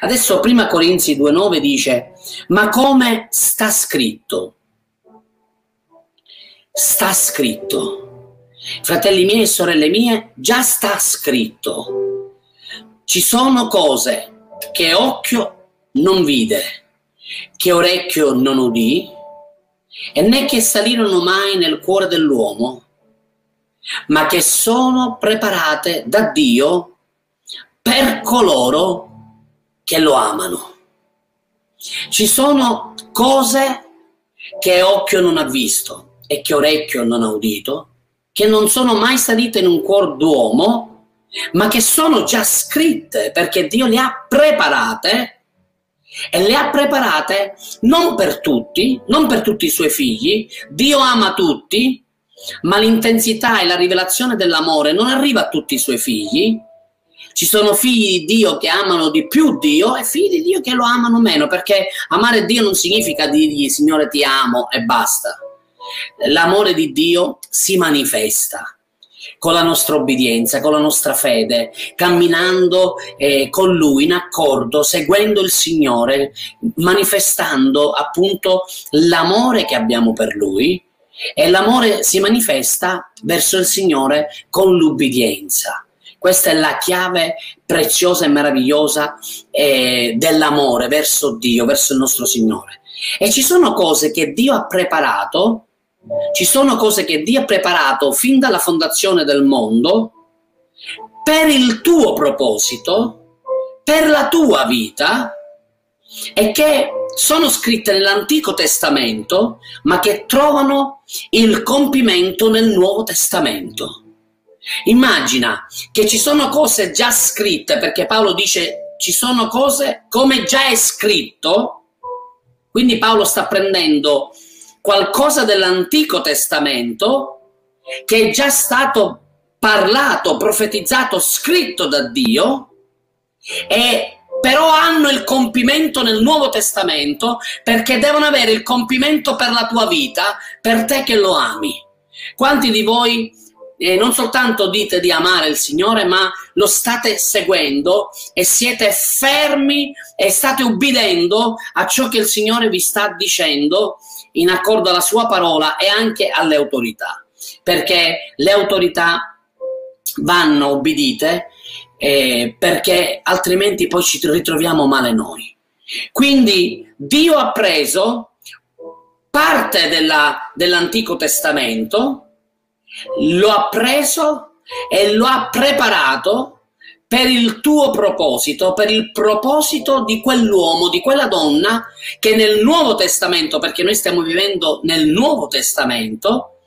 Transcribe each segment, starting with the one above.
Adesso prima Corinzi 2.9 dice, ma come sta scritto? Sta scritto. Fratelli miei e sorelle mie, già sta scritto. Ci sono cose che occhio non vide, che orecchio non udì, e né che salirono mai nel cuore dell'uomo, ma che sono preparate da Dio per coloro che lo amano. Ci sono cose che occhio non ha visto e che orecchio non ha udito, che non sono mai salite in un cuore d'uomo, ma che sono già scritte perché Dio le ha preparate e le ha preparate non per tutti, non per tutti i suoi figli. Dio ama tutti, ma l'intensità e la rivelazione dell'amore non arriva a tutti i suoi figli. Ci sono figli di Dio che amano di più Dio e figli di Dio che lo amano meno, perché amare Dio non significa dirgli Signore ti amo e basta. L'amore di Dio si manifesta con la nostra obbedienza, con la nostra fede, camminando eh, con Lui in accordo, seguendo il Signore, manifestando appunto l'amore che abbiamo per Lui e l'amore si manifesta verso il Signore con l'ubbidienza. Questa è la chiave preziosa e meravigliosa eh, dell'amore verso Dio, verso il nostro Signore. E ci sono cose che Dio ha preparato ci sono cose che Dio ha preparato fin dalla fondazione del mondo per il tuo proposito, per la tua vita e che sono scritte nell'Antico Testamento, ma che trovano il compimento nel Nuovo Testamento. Immagina che ci sono cose già scritte, perché Paolo dice ci sono cose come già è scritto, quindi Paolo sta prendendo qualcosa dell'Antico Testamento che è già stato parlato, profetizzato, scritto da Dio e però hanno il compimento nel Nuovo Testamento perché devono avere il compimento per la tua vita, per te che lo ami. Quanti di voi eh, non soltanto dite di amare il Signore, ma lo state seguendo e siete fermi e state ubbidendo a ciò che il Signore vi sta dicendo in accordo alla sua parola e anche alle autorità, perché le autorità vanno obbedite eh, perché altrimenti poi ci ritroviamo male noi. Quindi Dio ha preso parte della, dell'Antico Testamento, lo ha preso e lo ha preparato per il tuo proposito, per il proposito di quell'uomo, di quella donna che nel Nuovo Testamento, perché noi stiamo vivendo nel Nuovo Testamento,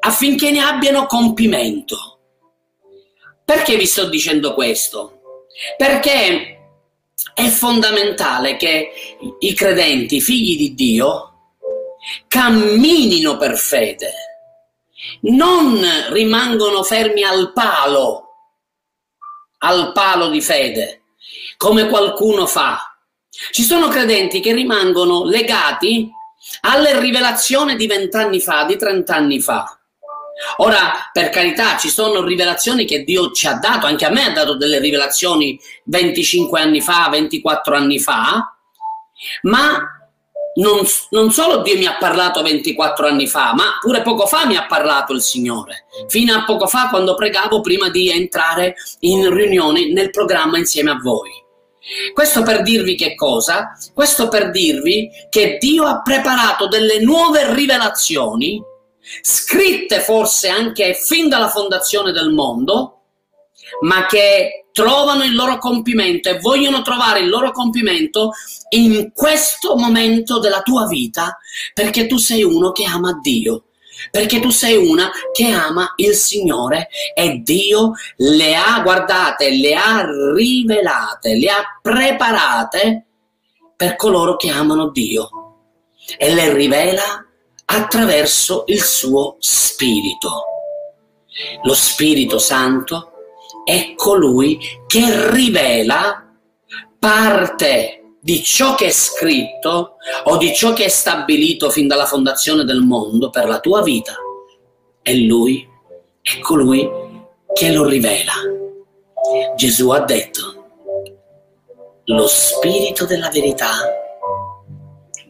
affinché ne abbiano compimento. Perché vi sto dicendo questo? Perché è fondamentale che i credenti, figli di Dio, camminino per fede, non rimangono fermi al palo al palo di fede, come qualcuno fa. Ci sono credenti che rimangono legati alle rivelazioni di vent'anni fa, di trent'anni fa. Ora, per carità, ci sono rivelazioni che Dio ci ha dato, anche a me ha dato delle rivelazioni 25 anni fa, 24 anni fa, ma non, non, solo Dio mi ha parlato 24 anni fa, ma pure poco fa mi ha parlato il Signore. Fino a poco fa, quando pregavo prima di entrare in riunione nel programma insieme a voi. Questo per dirvi che cosa? Questo per dirvi che Dio ha preparato delle nuove rivelazioni, scritte forse anche fin dalla fondazione del mondo, ma che trovano il loro compimento e vogliono trovare il loro compimento in questo momento della tua vita perché tu sei uno che ama Dio. Perché tu sei una che ama il Signore e Dio le ha guardate, le ha rivelate, le ha preparate per coloro che amano Dio e le rivela attraverso il suo Spirito. Lo Spirito Santo è colui che rivela parte di ciò che è scritto o di ciò che è stabilito fin dalla fondazione del mondo per la tua vita. E lui è colui che lo rivela. Gesù ha detto, lo Spirito della verità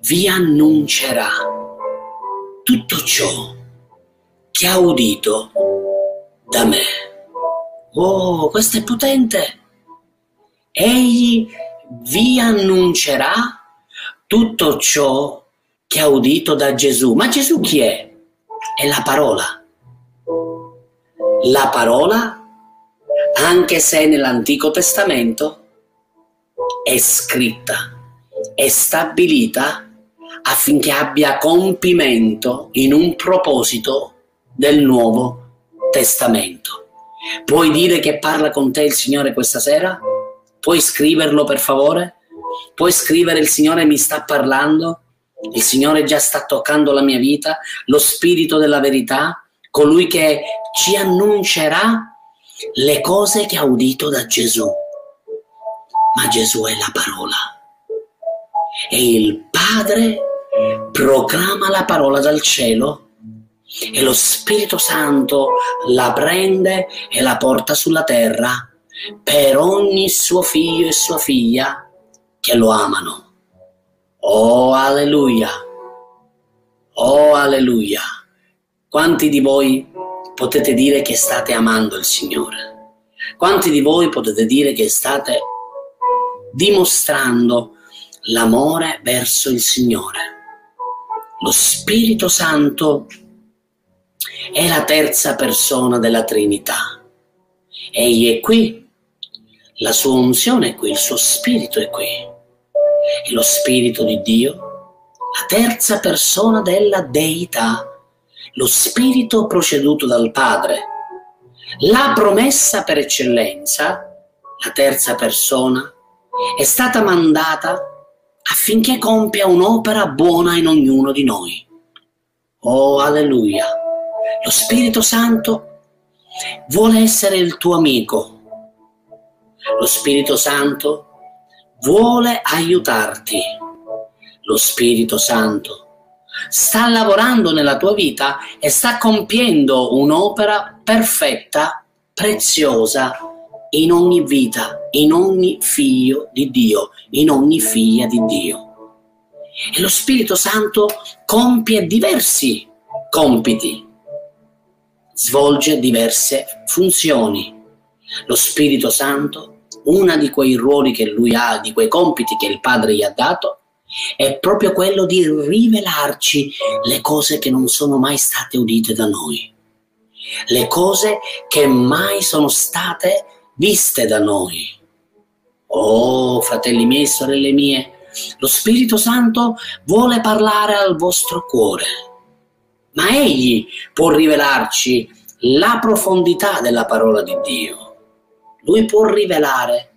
vi annuncerà tutto ciò che ha udito da me. Oh, questo è potente! Egli vi annuncerà tutto ciò che ha udito da Gesù. Ma Gesù chi è? È la parola. La parola, anche se nell'Antico Testamento, è scritta, è stabilita affinché abbia compimento in un proposito del Nuovo Testamento. Puoi dire che parla con te il Signore questa sera? Puoi scriverlo per favore? Puoi scrivere il Signore mi sta parlando? Il Signore già sta toccando la mia vita? Lo Spirito della verità? Colui che ci annuncerà le cose che ha udito da Gesù. Ma Gesù è la parola. E il Padre proclama la parola dal cielo e lo Spirito Santo la prende e la porta sulla terra per ogni suo figlio e sua figlia che lo amano. Oh alleluia! Oh alleluia! Quanti di voi potete dire che state amando il Signore? Quanti di voi potete dire che state dimostrando l'amore verso il Signore? Lo Spirito Santo è la terza persona della Trinità. Egli è qui la sua unzione è qui, il suo spirito è qui. E lo spirito di Dio, la terza persona della deità, lo spirito proceduto dal Padre, la promessa per eccellenza, la terza persona, è stata mandata affinché compia un'opera buona in ognuno di noi. Oh, alleluia! Lo Spirito Santo vuole essere il tuo amico, lo Spirito Santo vuole aiutarti. Lo Spirito Santo sta lavorando nella tua vita e sta compiendo un'opera perfetta, preziosa in ogni vita, in ogni figlio di Dio, in ogni figlia di Dio. E lo Spirito Santo compie diversi compiti, svolge diverse funzioni. Lo Spirito Santo uno di quei ruoli che lui ha, di quei compiti che il Padre gli ha dato, è proprio quello di rivelarci le cose che non sono mai state udite da noi, le cose che mai sono state viste da noi. Oh, fratelli miei, sorelle mie, lo Spirito Santo vuole parlare al vostro cuore, ma Egli può rivelarci la profondità della parola di Dio lui può rivelare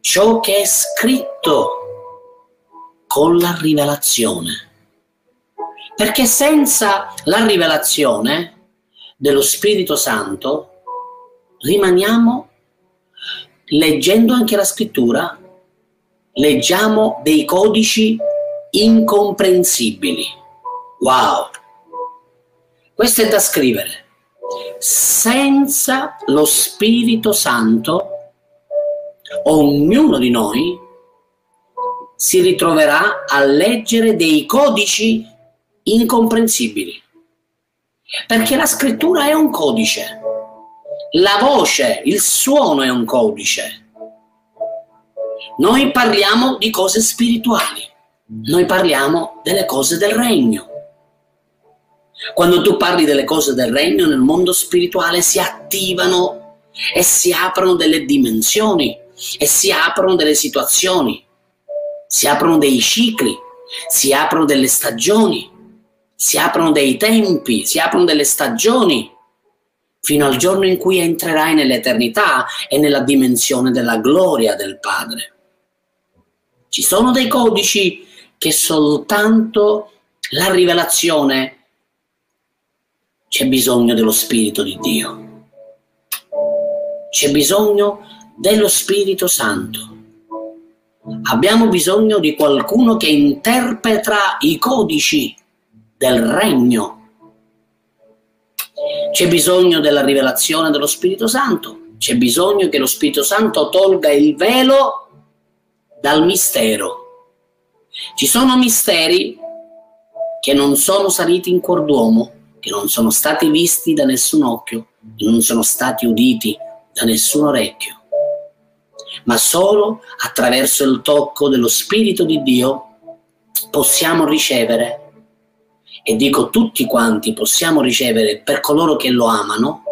ciò che è scritto con la rivelazione. Perché senza la rivelazione dello Spirito Santo rimaniamo leggendo anche la scrittura, leggiamo dei codici incomprensibili. Wow! Questo è da scrivere senza lo Spirito Santo, ognuno di noi si ritroverà a leggere dei codici incomprensibili. Perché la scrittura è un codice, la voce, il suono è un codice. Noi parliamo di cose spirituali, noi parliamo delle cose del regno. Quando tu parli delle cose del regno nel mondo spirituale si attivano e si aprono delle dimensioni e si aprono delle situazioni, si aprono dei cicli, si aprono delle stagioni, si aprono dei tempi, si aprono delle stagioni, fino al giorno in cui entrerai nell'eternità e nella dimensione della gloria del Padre. Ci sono dei codici che soltanto la rivelazione c'è bisogno dello Spirito di Dio. C'è bisogno dello Spirito Santo. Abbiamo bisogno di qualcuno che interpreta i codici del regno. C'è bisogno della rivelazione dello Spirito Santo. C'è bisogno che lo Spirito Santo tolga il velo dal mistero. Ci sono misteri che non sono saliti in cuor d'uomo, che non sono stati visti da nessun occhio, non sono stati uditi da nessun orecchio, ma solo attraverso il tocco dello Spirito di Dio possiamo ricevere, e dico tutti quanti possiamo ricevere per coloro che lo amano,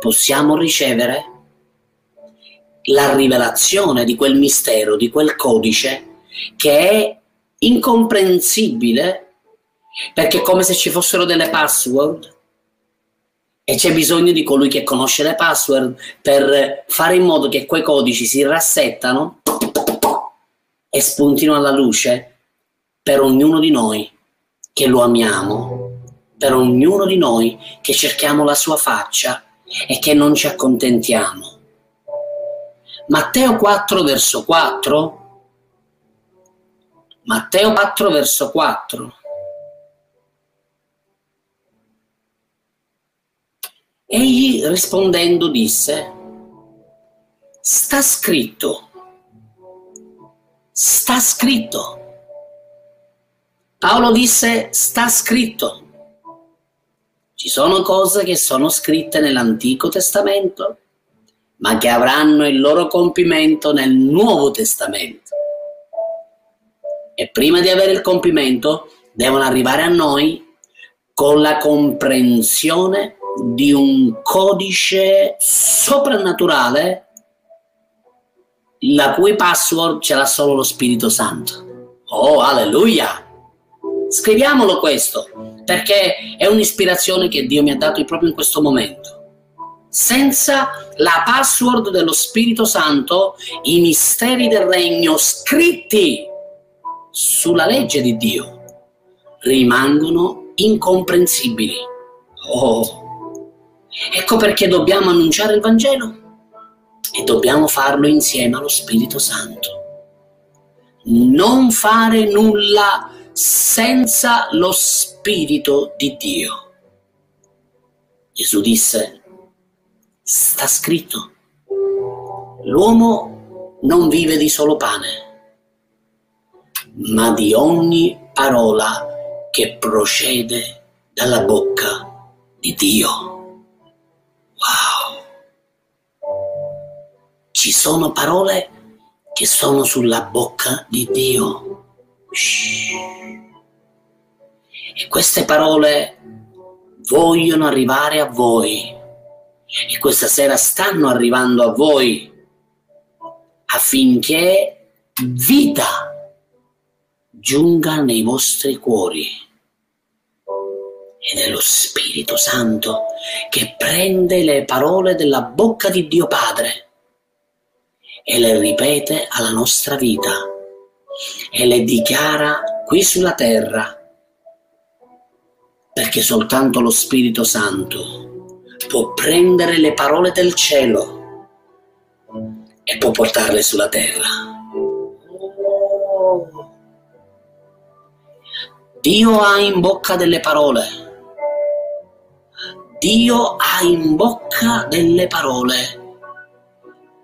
possiamo ricevere la rivelazione di quel mistero, di quel codice che è incomprensibile perché è come se ci fossero delle password e c'è bisogno di colui che conosce le password per fare in modo che quei codici si rassettano e spuntino alla luce per ognuno di noi che lo amiamo, per ognuno di noi che cerchiamo la sua faccia e che non ci accontentiamo. Matteo 4 verso 4 Matteo 4 verso 4 Egli rispondendo disse, sta scritto, sta scritto. Paolo disse, sta scritto. Ci sono cose che sono scritte nell'Antico Testamento, ma che avranno il loro compimento nel Nuovo Testamento. E prima di avere il compimento devono arrivare a noi con la comprensione di un codice soprannaturale la cui password ce l'ha solo lo Spirito Santo. Oh, alleluia! Scriviamolo questo, perché è un'ispirazione che Dio mi ha dato proprio in questo momento. Senza la password dello Spirito Santo, i misteri del regno scritti sulla legge di Dio rimangono incomprensibili. Oh, Ecco perché dobbiamo annunciare il Vangelo e dobbiamo farlo insieme allo Spirito Santo. Non fare nulla senza lo Spirito di Dio. Gesù disse, sta scritto, l'uomo non vive di solo pane, ma di ogni parola che procede dalla bocca di Dio. Ci sono parole che sono sulla bocca di Dio. Shhh. E queste parole vogliono arrivare a voi. E questa sera stanno arrivando a voi affinché vita giunga nei vostri cuori. Ed è lo Spirito Santo che prende le parole della bocca di Dio Padre e le ripete alla nostra vita e le dichiara qui sulla terra, perché soltanto lo Spirito Santo può prendere le parole del cielo e può portarle sulla terra. Dio ha in bocca delle parole. Dio ha in bocca delle parole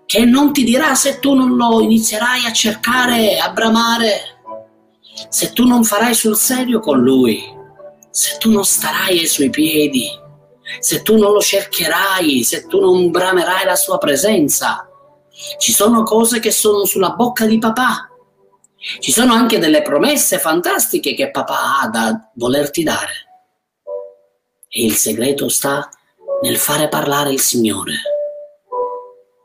che non ti dirà se tu non lo inizierai a cercare, a bramare, se tu non farai sul serio con lui, se tu non starai ai suoi piedi, se tu non lo cercherai, se tu non bramerai la sua presenza. Ci sono cose che sono sulla bocca di papà. Ci sono anche delle promesse fantastiche che papà ha da volerti dare. E il segreto sta nel fare parlare il Signore.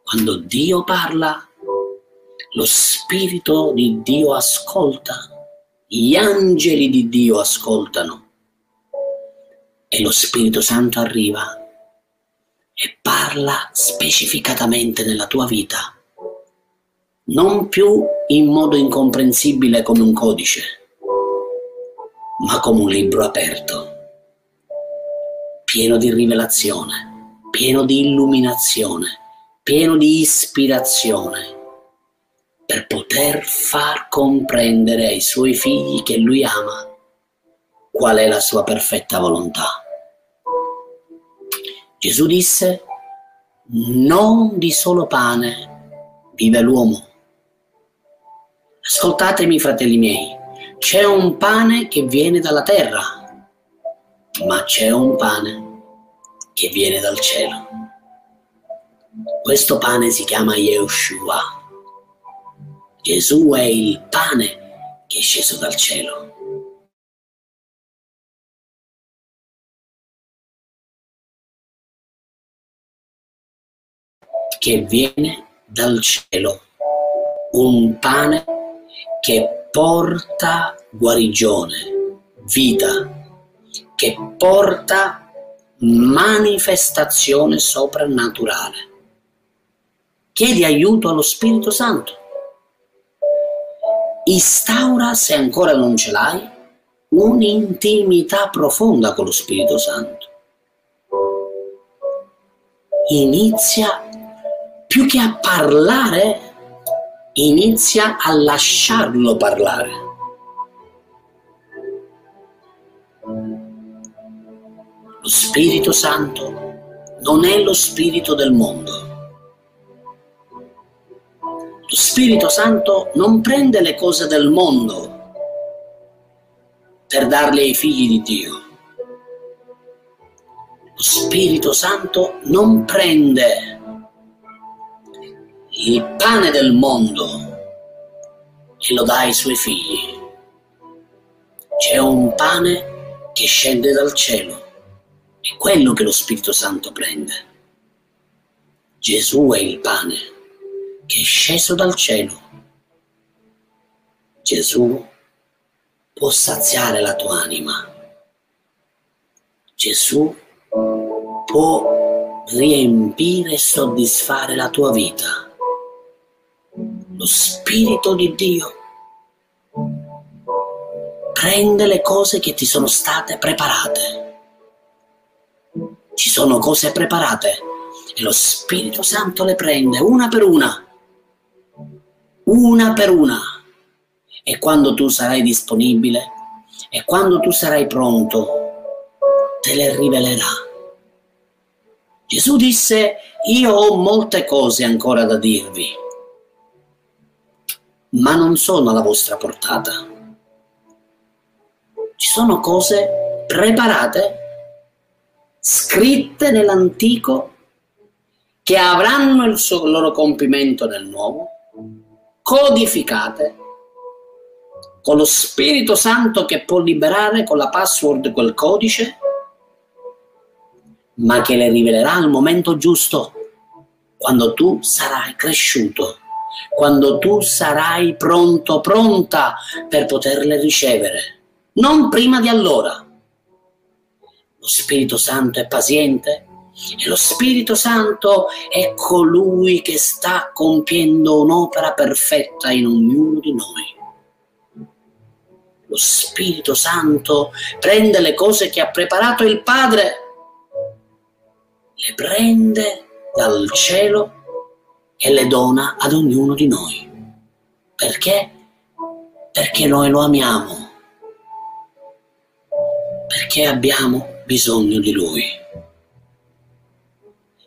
Quando Dio parla, lo Spirito di Dio ascolta, gli angeli di Dio ascoltano e lo Spirito Santo arriva e parla specificatamente nella tua vita, non più in modo incomprensibile come un codice, ma come un libro aperto, pieno di rivelazione, pieno di illuminazione pieno di ispirazione per poter far comprendere ai suoi figli che lui ama qual è la sua perfetta volontà. Gesù disse, non di solo pane vive l'uomo, Ascoltatemi, fratelli miei, c'è un pane che viene dalla terra, ma c'è un pane che viene dal cielo. Questo pane si chiama Yeshua. Gesù è il pane che è sceso dal cielo. che viene dal cielo, un pane che porta guarigione, vita, che porta manifestazione soprannaturale. Chiedi aiuto allo Spirito Santo. Instaura, se ancora non ce l'hai, un'intimità profonda con lo Spirito Santo. Inizia più che a parlare, inizia a lasciarlo parlare. Spirito Santo non è lo Spirito del mondo. Lo Spirito Santo non prende le cose del mondo per darle ai figli di Dio. Lo Spirito Santo non prende il pane del mondo e lo dà ai suoi figli. C'è un pane che scende dal cielo, è quello che lo Spirito Santo prende. Gesù è il pane che è sceso dal cielo. Gesù può saziare la tua anima. Gesù può riempire e soddisfare la tua vita lo Spirito di Dio prende le cose che ti sono state preparate. Ci sono cose preparate e lo Spirito Santo le prende una per una, una per una. E quando tu sarai disponibile e quando tu sarai pronto, te le rivelerà. Gesù disse, io ho molte cose ancora da dirvi ma non sono alla vostra portata. Ci sono cose preparate, scritte nell'antico, che avranno il, loro compimento nel nuovo, codificate con lo Spirito Santo che può liberare con la password quel codice, ma che le rivelerà al momento giusto, quando tu sarai cresciuto quando tu sarai pronto, pronta per poterle ricevere, non prima di allora. Spirito Santo è paziente e lo Spirito Santo è colui che sta compiendo un'opera perfetta in ognuno di noi. Lo Spirito Santo prende le cose che ha preparato il Padre, le prende dal cielo e le dona ad ognuno di noi. Perché? Perché noi lo amiamo. Perché abbiamo bisogno di Lui.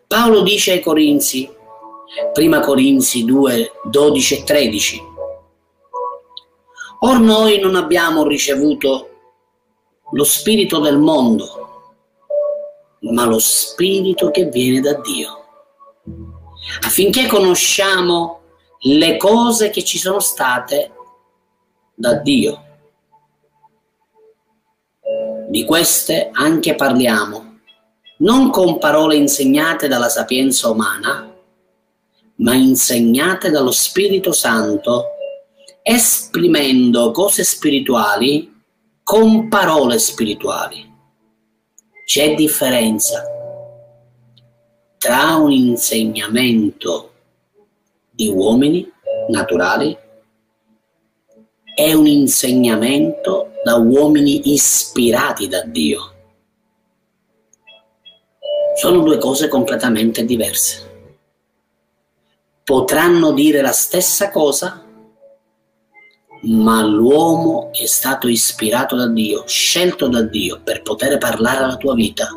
Paolo dice ai Corinzi, prima Corinzi 2, 12 e 13, Or noi non abbiamo ricevuto lo spirito del mondo, ma lo spirito che viene da Dio affinché conosciamo le cose che ci sono state da Dio. Di queste anche parliamo, non con parole insegnate dalla sapienza umana, ma insegnate dallo Spirito Santo, esprimendo cose spirituali con parole spirituali. C'è differenza tra un insegnamento di uomini naturali e un insegnamento da uomini ispirati da Dio. Sono due cose completamente diverse. Potranno dire la stessa cosa, ma l'uomo è stato ispirato da Dio, scelto da Dio per poter parlare alla tua vita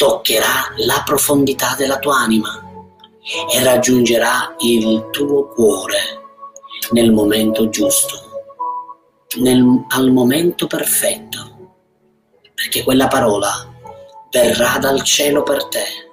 toccherà la profondità della tua anima e raggiungerà il tuo cuore nel momento giusto, nel, al momento perfetto, perché quella parola verrà dal cielo per te